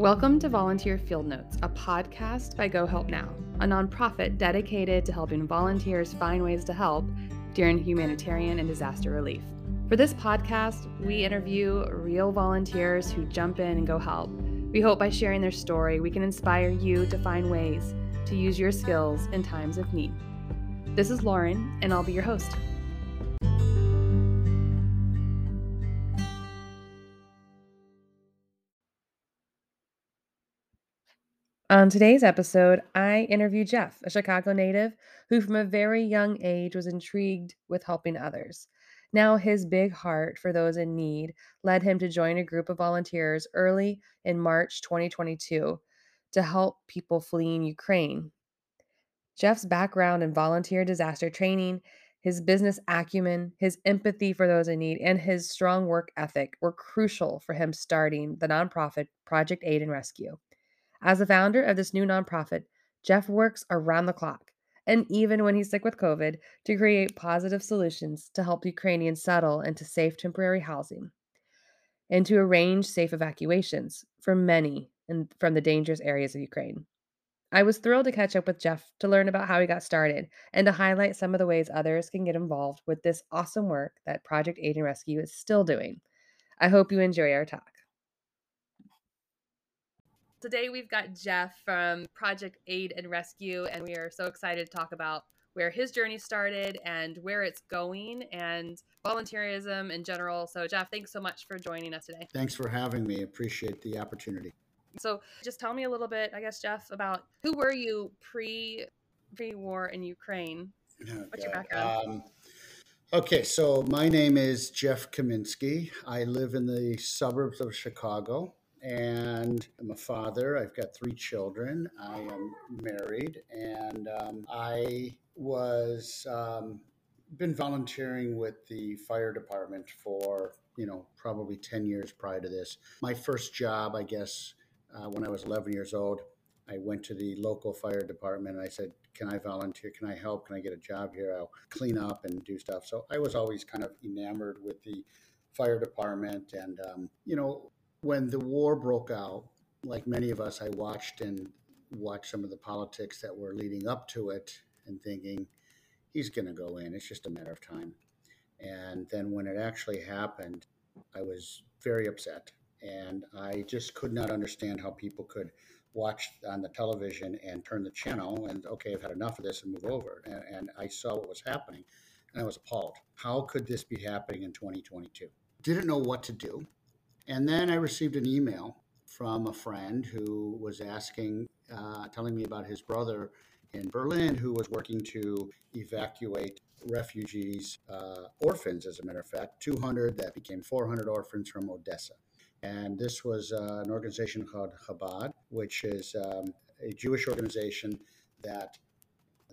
Welcome to Volunteer Field Notes, a podcast by Go Help Now, a nonprofit dedicated to helping volunteers find ways to help during humanitarian and disaster relief. For this podcast, we interview real volunteers who jump in and go help. We hope by sharing their story, we can inspire you to find ways to use your skills in times of need. This is Lauren, and I'll be your host. On today's episode, I interview Jeff, a Chicago native who, from a very young age, was intrigued with helping others. Now, his big heart for those in need led him to join a group of volunteers early in March 2022 to help people fleeing Ukraine. Jeff's background in volunteer disaster training, his business acumen, his empathy for those in need, and his strong work ethic were crucial for him starting the nonprofit Project Aid and Rescue. As the founder of this new nonprofit, Jeff works around the clock, and even when he's sick with COVID, to create positive solutions to help Ukrainians settle into safe temporary housing and to arrange safe evacuations for many in, from the dangerous areas of Ukraine. I was thrilled to catch up with Jeff to learn about how he got started and to highlight some of the ways others can get involved with this awesome work that Project Aid and Rescue is still doing. I hope you enjoy our talk. Today we've got Jeff from Project Aid and Rescue, and we are so excited to talk about where his journey started and where it's going and volunteerism in general. So, Jeff, thanks so much for joining us today. Thanks for having me. Appreciate the opportunity. So, just tell me a little bit, I guess, Jeff, about who were you pre pre war in Ukraine? Oh, What's your background? Um, okay, so my name is Jeff Kaminsky. I live in the suburbs of Chicago and I'm a father. I've got three children. I am married, and um, I was um, been volunteering with the fire department for you know probably 10 years prior to this my first job i guess uh, when i was 11 years old i went to the local fire department and i said can i volunteer can i help can i get a job here i'll clean up and do stuff so i was always kind of enamored with the fire department and um, you know when the war broke out, like many of us, I watched and watched some of the politics that were leading up to it and thinking, he's going to go in. It's just a matter of time. And then when it actually happened, I was very upset. And I just could not understand how people could watch on the television and turn the channel and, okay, I've had enough of this and move over. And, and I saw what was happening and I was appalled. How could this be happening in 2022? Didn't know what to do. And then I received an email from a friend who was asking, uh, telling me about his brother in Berlin who was working to evacuate refugees, uh, orphans, as a matter of fact, 200 that became 400 orphans from Odessa. And this was uh, an organization called Chabad, which is um, a Jewish organization that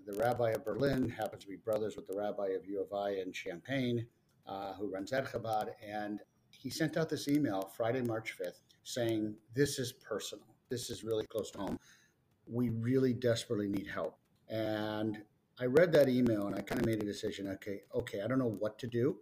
the rabbi of Berlin happens to be brothers with the rabbi of U of I in Champaign, uh, who runs that Chabad. And he sent out this email Friday, March 5th, saying, This is personal. This is really close to home. We really desperately need help. And I read that email and I kind of made a decision okay, okay, I don't know what to do,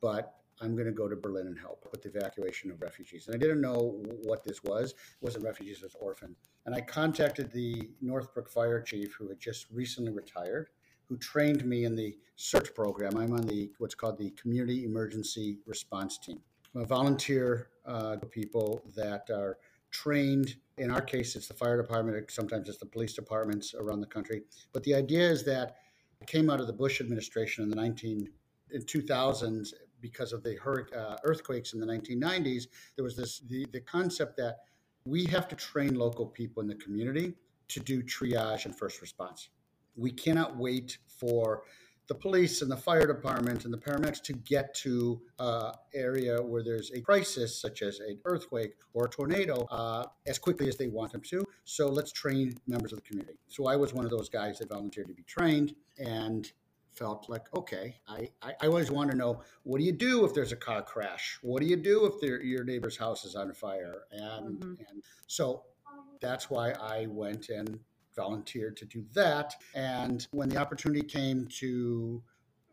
but I'm going to go to Berlin and help with the evacuation of refugees. And I didn't know what this was. It wasn't refugees, it was orphan. And I contacted the Northbrook fire chief who had just recently retired, who trained me in the CERT program. I'm on the what's called the Community Emergency Response Team volunteer uh, people that are trained. In our case, it's the fire department. Sometimes it's the police departments around the country. But the idea is that it came out of the Bush administration in the 19 in 2000s because of the uh, earthquakes in the 1990s. There was this the, the concept that we have to train local people in the community to do triage and first response. We cannot wait for the police and the fire department and the paramedics to get to uh, area where there's a crisis, such as an earthquake or a tornado, uh, as quickly as they want them to. So let's train members of the community. So I was one of those guys that volunteered to be trained and felt like, okay, I, I, I always want to know what do you do if there's a car crash? What do you do if your neighbor's house is on fire? And, mm-hmm. and so that's why I went and volunteered to do that. And when the opportunity came to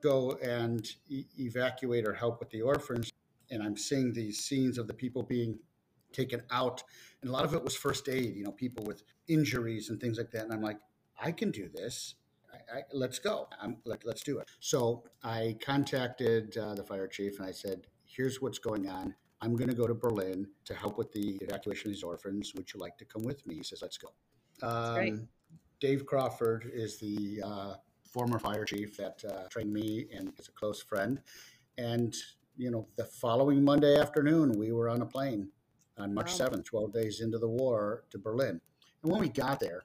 go and e- evacuate or help with the orphans, and I'm seeing these scenes of the people being taken out. And a lot of it was first aid, you know, people with injuries and things like that. And I'm like, I can do this. I, I, let's go. Let, us do it. So I contacted uh, the fire chief and I said, here's what's going on. I'm going to go to Berlin to help with the evacuation of these orphans. Would you like to come with me? He says, let's go. Um, Dave Crawford is the uh, former fire chief that uh, trained me and is a close friend. And, you know, the following Monday afternoon, we were on a plane on March wow. 7th, 12 days into the war to Berlin. And when we got there,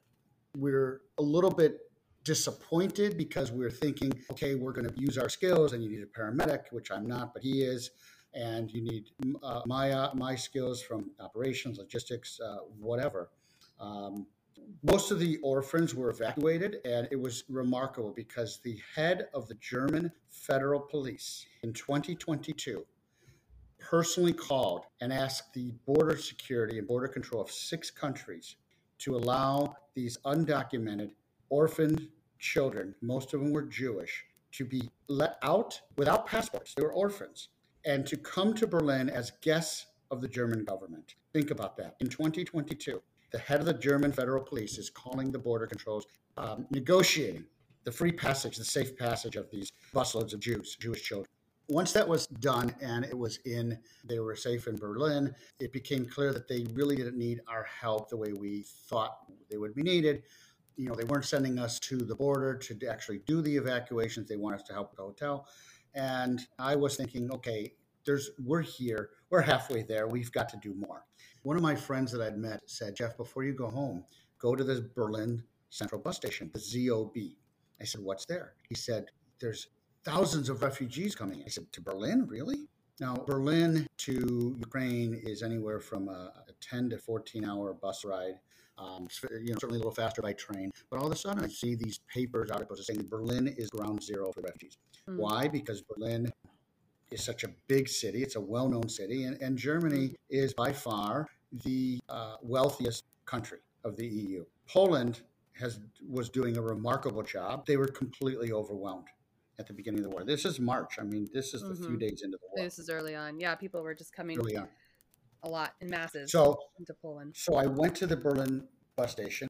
we are a little bit disappointed because we are thinking, okay, we're going to use our skills and you need a paramedic, which I'm not, but he is. And you need uh, my, uh, my skills from operations, logistics, uh, whatever. Um, most of the orphans were evacuated, and it was remarkable because the head of the German federal police in 2022 personally called and asked the border security and border control of six countries to allow these undocumented orphaned children, most of them were Jewish, to be let out without passports. They were orphans, and to come to Berlin as guests of the German government. Think about that. In 2022, the head of the German federal police is calling the border controls, um, negotiating the free passage, the safe passage of these busloads of Jews, Jewish children. Once that was done and it was in, they were safe in Berlin, it became clear that they really didn't need our help the way we thought they would be needed. You know, they weren't sending us to the border to actually do the evacuations. They want us to help with the hotel. And I was thinking, okay, there's we're here, we're halfway there. We've got to do more. One of my friends that I'd met said, Jeff, before you go home, go to the Berlin Central Bus Station, the ZOB. I said, What's there? He said, There's thousands of refugees coming. I said, To Berlin? Really? Now, Berlin to Ukraine is anywhere from a, a 10 to 14 hour bus ride. Um, you know, certainly a little faster by train. But all of a sudden, I see these papers, articles saying Berlin is ground zero for refugees. Mm. Why? Because Berlin is such a big city. It's a well known city. And, and, Germany is by far the uh, wealthiest country of the EU. Poland has was doing a remarkable job. They were completely overwhelmed at the beginning of the war. This is March. I mean, this is the mm-hmm. few days into the war. This is early on. Yeah, people were just coming early on. a lot in masses so, into Poland. So I went to the Berlin bus station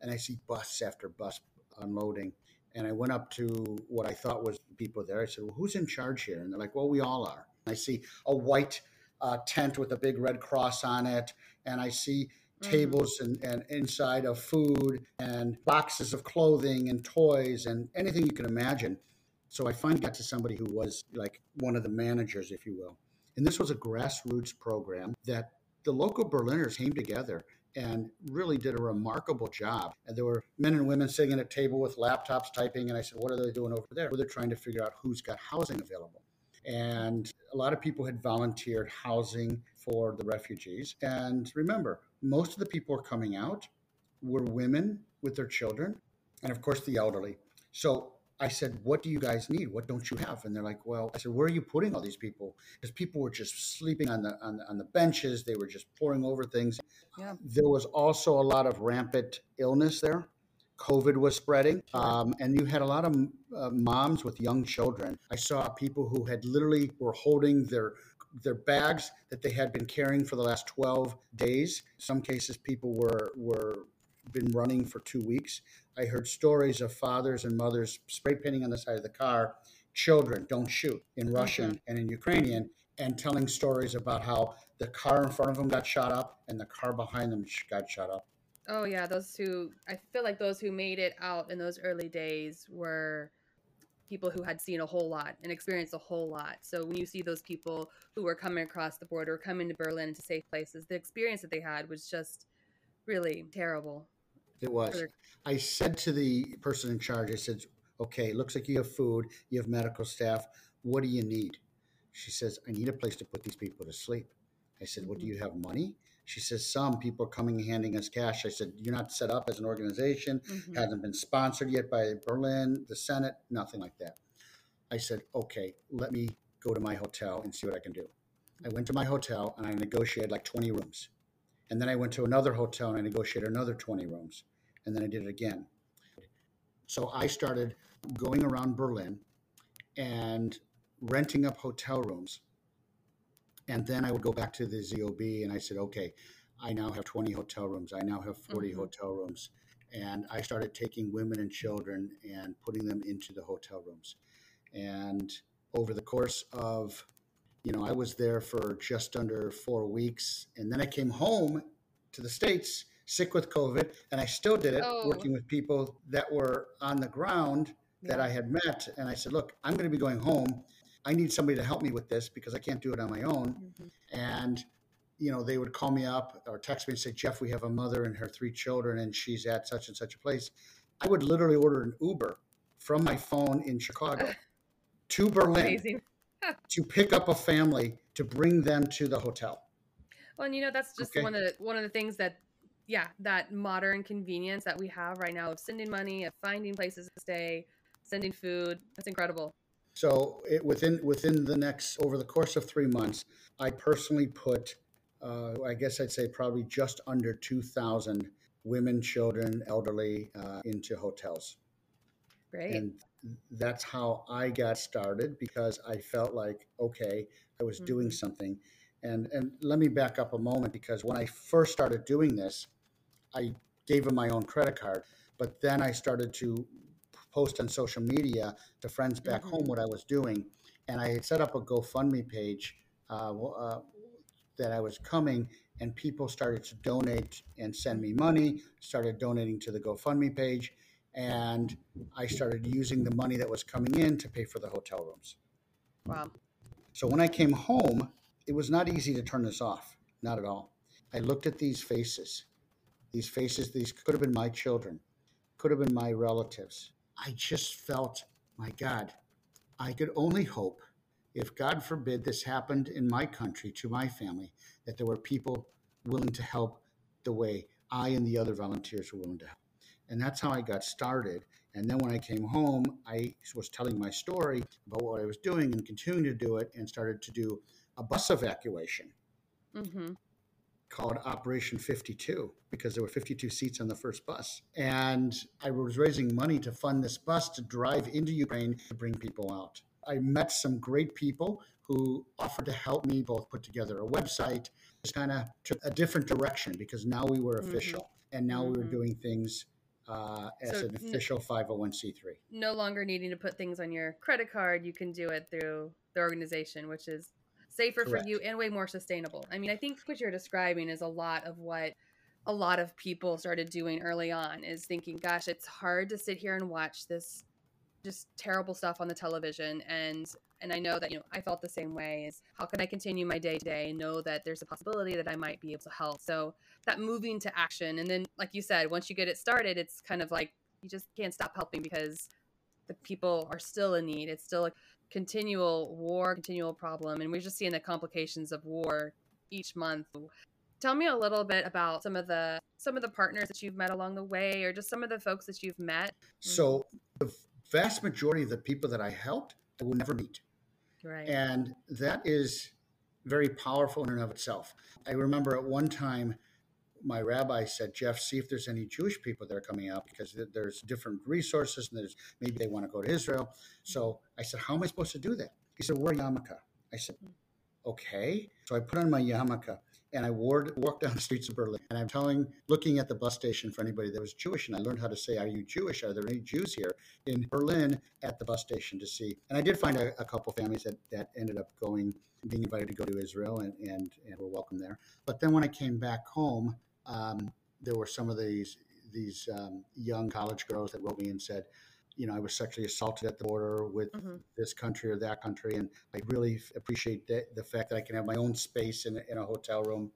and I see bus after bus unloading and I went up to what I thought was the people there. I said, "Well, who's in charge here?" And they're like, "Well, we all are." I see a white uh, tent with a big red cross on it, and I see mm-hmm. tables and, and inside of food and boxes of clothing and toys and anything you can imagine. So I finally got to somebody who was like one of the managers, if you will. And this was a grassroots program that the local Berliners came together and really did a remarkable job. And there were men and women sitting at a table with laptops typing. And I said, What are they doing over there? Well, they're trying to figure out who's got housing available. And a lot of people had volunteered housing for the refugees. And remember, most of the people coming out were women with their children, and of course, the elderly. So I said, What do you guys need? What don't you have? And they're like, Well, I said, Where are you putting all these people? Because people were just sleeping on the, on the, on the benches. They were just pouring over things. Yeah. There was also a lot of rampant illness there. COVID was spreading, um, and you had a lot of uh, moms with young children. I saw people who had literally were holding their their bags that they had been carrying for the last 12 days. Some cases, people were were been running for two weeks. I heard stories of fathers and mothers spray painting on the side of the car, children don't shoot in mm-hmm. Russian and in Ukrainian, and telling stories about how the car in front of them got shot up and the car behind them got shot up. Oh yeah, those who I feel like those who made it out in those early days were people who had seen a whole lot and experienced a whole lot. So when you see those people who were coming across the border, coming to Berlin to safe places, the experience that they had was just really terrible. It was. I said to the person in charge, I said, okay, looks like you have food, you have medical staff. What do you need? She says, I need a place to put these people to sleep. I said, What well, do you have money? She says, Some people are coming and handing us cash. I said, You're not set up as an organization, mm-hmm. hasn't been sponsored yet by Berlin, the Senate, nothing like that. I said, Okay, let me go to my hotel and see what I can do. I went to my hotel and I negotiated like 20 rooms. And then I went to another hotel and I negotiated another 20 rooms and then I did it again. So I started going around Berlin and renting up hotel rooms And then I would go back to the ZOB and I said, okay, I now have 20 hotel rooms. I now have 40 Mhm. hotel rooms. And I started taking women and children and putting them into the hotel rooms. And over the course of, you know, I was there for just under four weeks. And then I came home to the States sick with COVID. And I still did it, Oh. working with people that were on the ground that Yeah. I had met. And I said, look, I'm going to be going home. I need somebody to help me with this because I can't do it on my own. Mhm. And, you know, they would call me up or text me and say, Jeff, we have a mother and her three children, and she's at such and such a place. I would literally order an Uber from my phone in Chicago to Berlin to pick up a family to bring them to the hotel. Well, and you know that's just Okay. one of the one of the things that, yeah, that modern convenience that we have right now of sending money, of finding places to stay, sending food. That's incredible. So it, within within the next over the course of three months, I personally put, uh, I guess I'd say probably just under two thousand women, children, elderly uh, into hotels. Great. and that's how I got started because I felt like okay, I was doing Mhm. something. And and let me back up a moment because when I first started doing this, I gave him my own credit card, but then I started to post on social media to friends back Mhm. home what I was doing, and I had set up a GoFundMe page uh, uh, that I was coming, and people started to donate and send me money. Started donating to the GoFundMe page, and I started using the money that was coming in to pay for the hotel rooms. wow. So when I came home, it was not easy to turn this off, not at all. I looked at these faces. These faces, these could have been my children, could have been my relatives. I just felt, my God, I could only hope if God forbid this happened in my country to my family, that there were people willing to help the way I and the other volunteers were willing to help. And that's how I got started. And then when I came home, I was telling my story about what I was doing and continuing to do it and started to do a bus evacuation hmm called Operation 52 because there were 52 seats on the first bus. And I was raising money to fund this bus to drive into Ukraine to bring people out. I met some great people who offered to help me both put together a website, just kind of took a different direction because now we were Mhm. official and now we were Mhm. doing things uh, as So an official 501c3. No longer needing to put things on your credit card, you can do it through the organization, which is safer Correct. for you and way more sustainable. I mean, I think what you're describing is a lot of what a lot of people started doing early on is thinking, gosh, it's hard to sit here and watch this just terrible stuff on the television and and I know that you know I felt the same way is how can I continue my day to day and know that there's a possibility that I might be able to help. So that moving to action and then like you said, once you get it started, it's kind of like you just can't stop helping because the people are still in need. It's still a continual war, continual problem and we're just seeing the complications of war each month. Tell me a little bit about some of the some of the partners that you've met along the way or just some of the folks that you've met. So the vast majority of the people that I helped, I will never meet. Right. And that is very powerful in and of itself. I remember at one time, my rabbi said, Jeff, see if there's any Jewish people that are coming out because there's different resources and there's maybe they want to go to Israel. So I said, How am I supposed to do that? He said, Wear yarmulke. I said, Okay. So I put on my yarmulke and I wore, walked down the streets of Berlin. And I'm telling, looking at the bus station for anybody that was Jewish, and I learned how to say, Are you Jewish? Are there any Jews here in Berlin at the bus station to see? And I did find a, a couple families that, that ended up going, being invited to go to Israel and, and, and were welcome there. But then when I came back home, um, there were some of these these um, young college girls that wrote me and said, you know, I was sexually assaulted at the border with Mhm. this country or that country, and I really appreciate the, the fact that I can have my own space in, a- in a hotel room.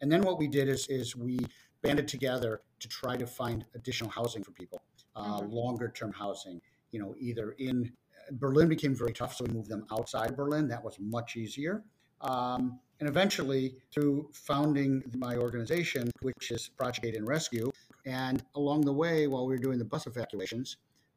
And then what we did is is we banded together to try to find additional housing for people, uh, Mhm. longer term housing. You know, either in Berlin became very tough, so we moved them outside Berlin. That was much easier. Um, and eventually, through founding my organization, which is Project Aid and Rescue, and along the way, while we were doing the bus evacuations,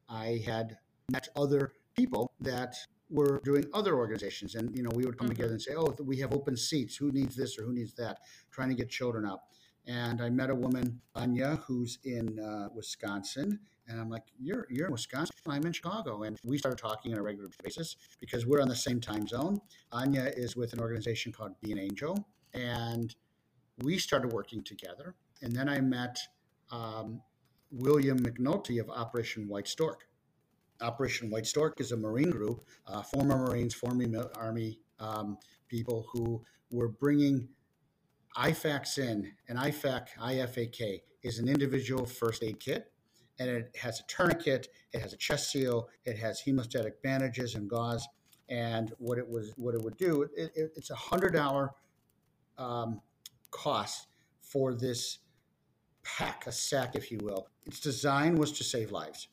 I had met other people that were doing other organizations. And, you know, we would come Mhm. together and say, oh, we have open seats. Who needs this or who needs that? Trying to get children out. And I met a woman, Anya, who's in uh, Wisconsin, And I'm like, you're you're in Wisconsin. I'm in Chicago, and we started talking on a regular basis because we're on the same time zone. Anya is with an organization called Be an Angel, and we started working together. And then I met um, William McNulty of Operation White Stork. Operation White Stork is a Marine group, uh, former Marines, former Army um, people who were bringing IFAKs in. And IFAC, IFAK, is an individual first aid kit, and it has a tourniquet, it has a chest seal, it has hemostatic bandages and gauze. And what it was, what it would do, it, it, it's a hundred dollar um, cost for this pack, a sack, if you will. Its design was to save lives.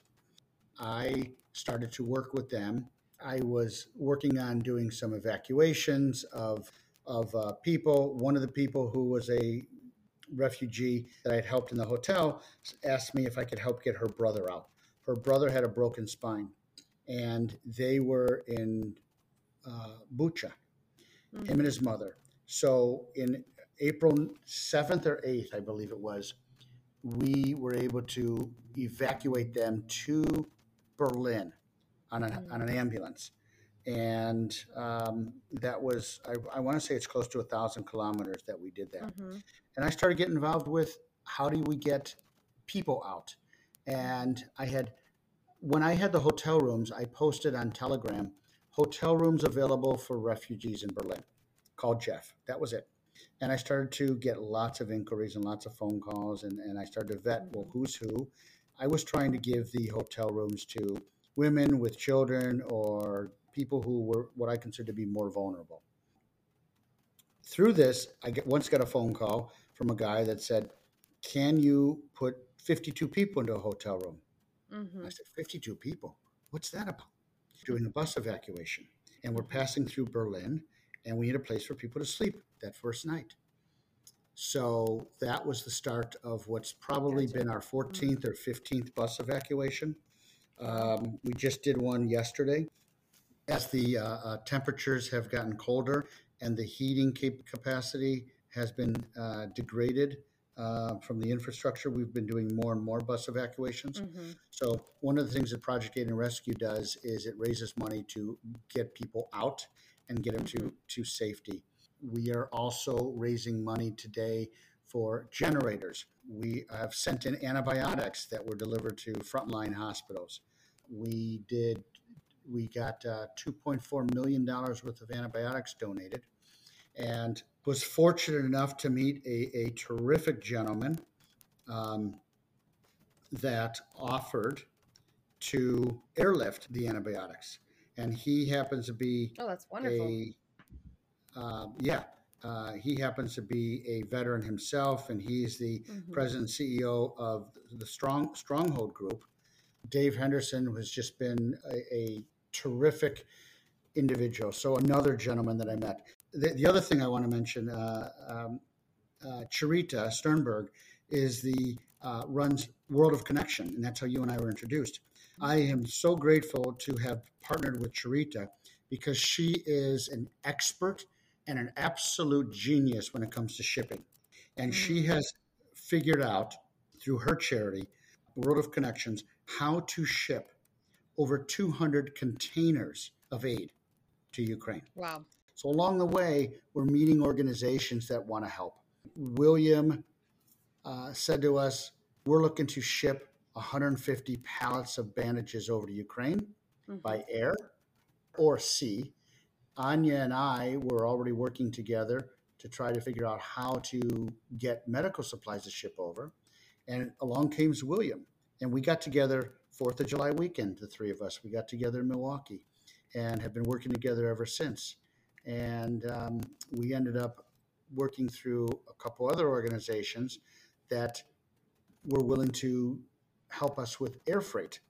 I started to work with them. I was working on doing some evacuations of of uh, people. One of the people who was a refugee that I'd helped in the hotel asked me if I could help get her brother out. Her brother had a broken spine, and they were in uh, Bucha, mm-hmm. him and his mother. So in April 7th or 8th, I believe it was, we were able to evacuate them to Berlin on, a, mm-hmm. on an ambulance. And um, that was, I, I want to say it's close to a thousand kilometers that we did that. Mm-hmm. And I started getting involved with how do we get people out? And I had, when I had the hotel rooms, I posted on Telegram hotel rooms available for refugees in Berlin. Called Jeff. That was it. And I started to get lots of inquiries and lots of phone calls, and, and I started to vet well, who's who. I was trying to give the hotel rooms to women with children or people who were what I consider to be more vulnerable. Through this, I get, once got a phone call from a guy that said, Can you put 52 people into a hotel room? Mm-hmm. I said, 52 people? What's that about? Doing a bus evacuation. And we're passing through Berlin, and we need a place for people to sleep that first night. So that was the start of what's probably gotcha. been our 14th or 15th bus evacuation. Um, we just did one yesterday. As the uh, uh, temperatures have gotten colder and the heating cap- capacity has been uh, degraded uh, from the infrastructure, we've been doing more and more bus evacuations. Mm-hmm. So, one of the things that Project Aid and Rescue does is it raises money to get people out and get them to, mm-hmm. to safety. We are also raising money today for generators. We have sent in antibiotics that were delivered to frontline hospitals. We did. We got uh, 2.4 million dollars worth of antibiotics donated, and was fortunate enough to meet a, a terrific gentleman um, that offered to airlift the antibiotics, and he happens to be oh, that's wonderful. A, uh, yeah, uh, he happens to be a veteran himself, and he's the mm-hmm. president and CEO of the Strong Stronghold Group. Dave Henderson has just been a, a terrific individual. So another gentleman that I met. The, the other thing I want to mention, uh, um, uh, Charita Sternberg, is the uh, runs World of Connection, and that's how you and I were introduced. I am so grateful to have partnered with Charita because she is an expert and an absolute genius when it comes to shipping. And she mm. has figured out through her charity, World of Connections, how to ship over 200 containers of aid to Ukraine. Wow. So along the way, we're meeting organizations that want to help. William uh, said to us, We're looking to ship 150 pallets of bandages over to Ukraine mm-hmm. by air or sea Anya and I were already working together to try to figure out how to get medical supplies to ship over. And along came William. And we got together Fourth of July weekend, the three of us. We got together in Milwaukee and have been working together ever since. And um, we ended up working through a couple other organizations that were willing to help us with air freight.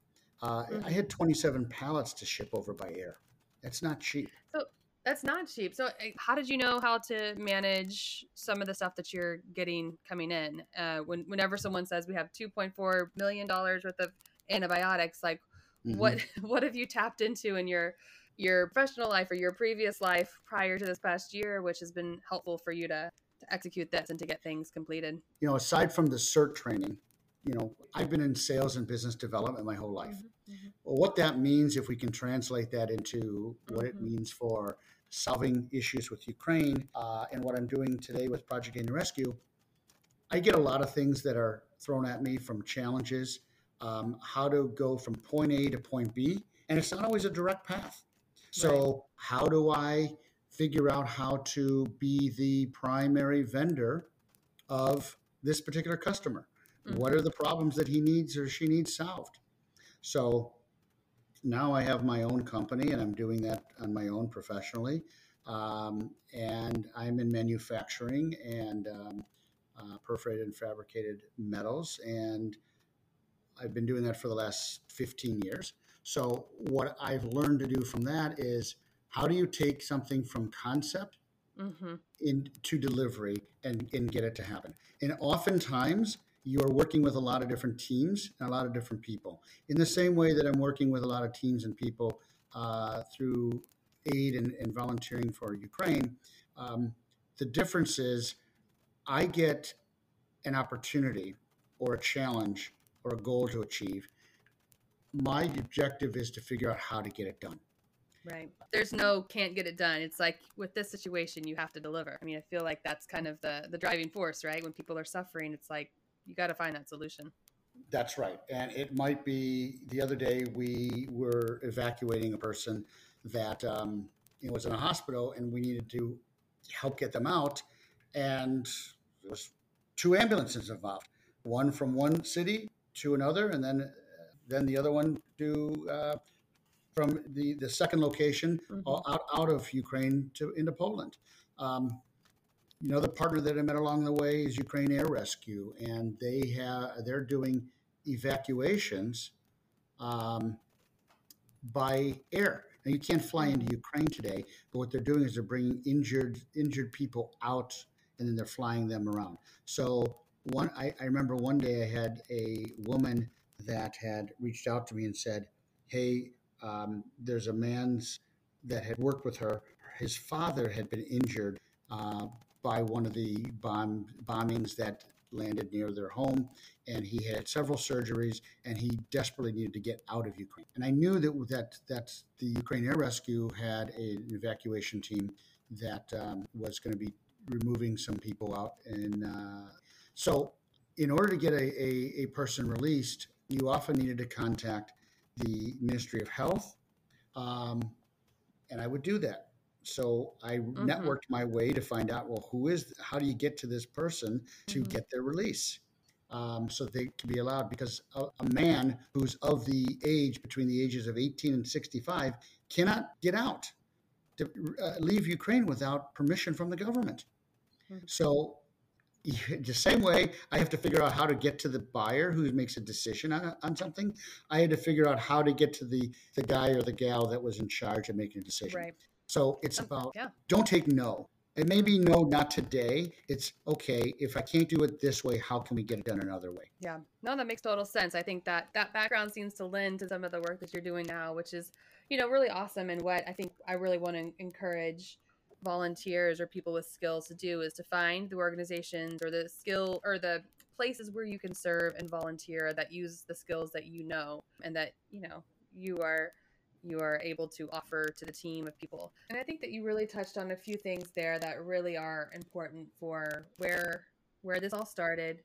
Uh, mm-hmm. I had 27 pallets to ship over by air. That's not cheap. So that's not cheap. So, eh, how did you know how to manage some of the stuff that you're getting coming in? Uh, when whenever someone says we have 2.4 million dollars worth of antibiotics, like mm-hmm. what what have you tapped into in your your professional life or your previous life prior to this past year, which has been helpful for you to to execute this and to get things completed? You know, aside from the CERT training, you know, I've been in sales and business development my whole life. Mhm, mhm, Well, what that means, if we can translate that into what it Mhm. means for solving issues with Ukraine uh, and what I'm doing today with Project and Rescue, I get a lot of things that are thrown at me from challenges, um, how to go from point A to point B, and it's not always a direct path. So, how do I figure out how to be the primary vendor of this particular customer? What mhm. are the problems that he needs or she needs solved? So, now I have my own company and I'm doing that on my own professionally. Um, and I'm in manufacturing and um, uh, perforated and fabricated metals. And I've been doing that for the last 15 years. So, what I've learned to do from that is how do you take something from concept Mhm. into delivery and, and get it to happen? And oftentimes, you're working with a lot of different teams and a lot of different people. In the same way that I'm working with a lot of teams and people uh, through aid and, and volunteering for Ukraine, um, the difference is I get an opportunity or a challenge or a goal to achieve. My objective is to figure out how to get it done. Right. There's no can't get it done. It's like with this situation, you have to deliver. I mean, I feel like that's kind of the the driving force, right? When people are suffering, it's like you got to find that solution. That's right. And it might be the other day we were evacuating a person that um, was in a hospital and we needed to help get them out. And there was two ambulances involved, one from one city to another, and then then the other one to uh, from the, the second location Mhm. out, out of Ukraine to into Poland. Um, the partner that I met along the way is Ukraine Air Rescue, and they have they're doing evacuations um, by air. Now you can't fly into Ukraine today, but what they're doing is they're bringing injured injured people out, and then they're flying them around. So one, I, I remember one day I had a woman that had reached out to me and said, "Hey, um, there's a man's that had worked with her. His father had been injured uh, by one of the bomb bombings that landed near their home, and he had several surgeries, and he desperately needed to get out of Ukraine. And I knew that that that the Ukraine Air Rescue had an evacuation team that um, was going to be removing some people out, and uh, so in order to get a, a, a person released, you often needed to contact the Ministry of Health, um, and I would do that. So I Mhm. networked my way to find out well, who is, how do you get to this person to Mhm. get their release, um, so they can be allowed? Because a, a man who's of the age between the ages of 18 and 65 cannot get out to uh, leave Ukraine without permission from the government. Mhm. So the same way I have to figure out how to get to the buyer who makes a decision on, on something, I had to figure out how to get to the the guy or the gal that was in charge of making a decision. Right. So it's about yeah. don't take no. It may be mm-hmm. no, not today. It's okay if I can't do it this way. How can we get it done another way? Yeah. No, that makes total sense. I think that that background seems to lend to some of the work that you're doing now, which is, you know, really awesome. And what I think I really want to encourage volunteers or people with skills to do is to find the organizations or the skill or the places where you can serve and volunteer that use the skills that you know and that, you know, you are you are able to offer to the team of people. And I think that you really touched on a few things there that really are important for where where this all started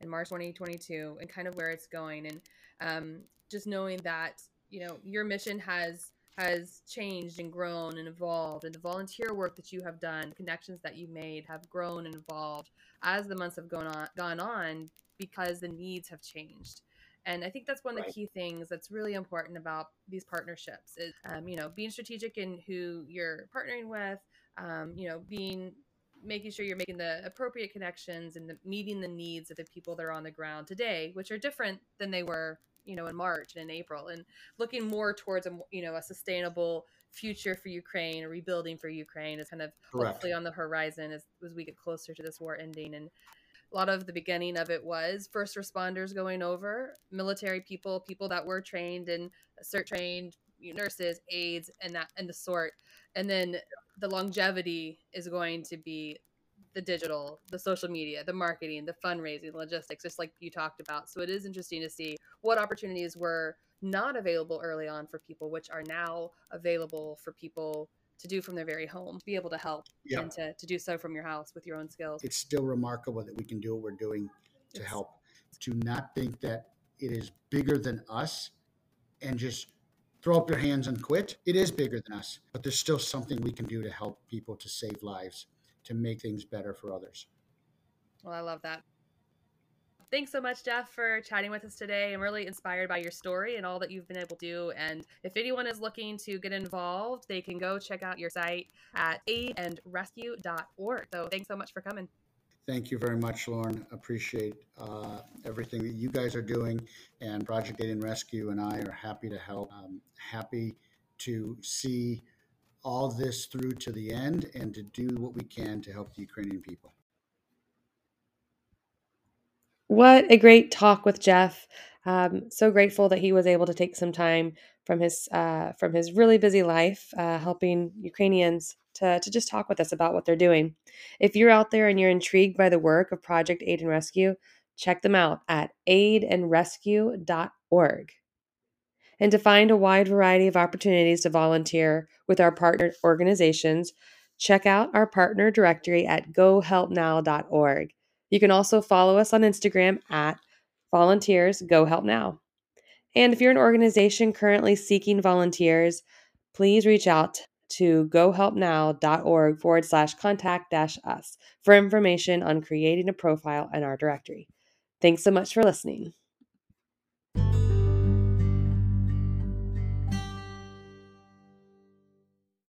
in March 2022 and kind of where it's going and um, just knowing that you know your mission has has changed and grown and evolved and the volunteer work that you have done connections that you made have grown and evolved as the months have gone on gone on because the needs have changed and i think that's one of the Right. key things that's really important about these partnerships is um, you know being strategic in who you're partnering with um, you know being making sure you're making the appropriate connections and the, meeting the needs of the people that are on the ground today which are different than they were you know in march and in april and looking more towards a you know a sustainable future for ukraine a rebuilding for ukraine is kind of Correct. hopefully on the horizon as, as we get closer to this war ending and a lot of the beginning of it was first responders going over military people people that were trained and uh, cert trained nurses aides and that and the sort and then the longevity is going to be the digital, the social media, the marketing, the fundraising, the logistics, just like you talked about. So it is interesting to see what opportunities were not available early on for people, which are now available for people to do from their very home, to be able to help and to, to do so from your house with your own skills. It's still remarkable that we can do what we're doing to It's- help. To not think that it is bigger than us and just throw up your hands and quit. It is bigger than us, but there's still something we can do to help people to save lives, to make things better for others. Well, I love that. Thanks so much, Jeff, for chatting with us today. I'm really inspired by your story and all that you've been able to do. And if anyone is looking to get involved, they can go check out your site at aidandrescue.org. So thanks so much for coming. Thank you very much, Lauren. Appreciate uh, everything that you guys are doing. And Project Aid and Rescue and I are happy to help. Um, happy to see all this through to the end and to do what we can to help the Ukrainian people. What a great talk with Jeff. Um, so grateful that he was able to take some time from his uh, from his really busy life, uh, helping Ukrainians to to just talk with us about what they're doing. If you're out there and you're intrigued by the work of Project Aid and Rescue, check them out at aidandrescue.org. And to find a wide variety of opportunities to volunteer with our partner organizations, check out our partner directory at gohelpnow.org. You can also follow us on Instagram at volunteers go help now. And if you're an organization currently seeking volunteers, please reach out to gohelpnow.org forward slash contact dash us for information on creating a profile in our directory. Thanks so much for listening.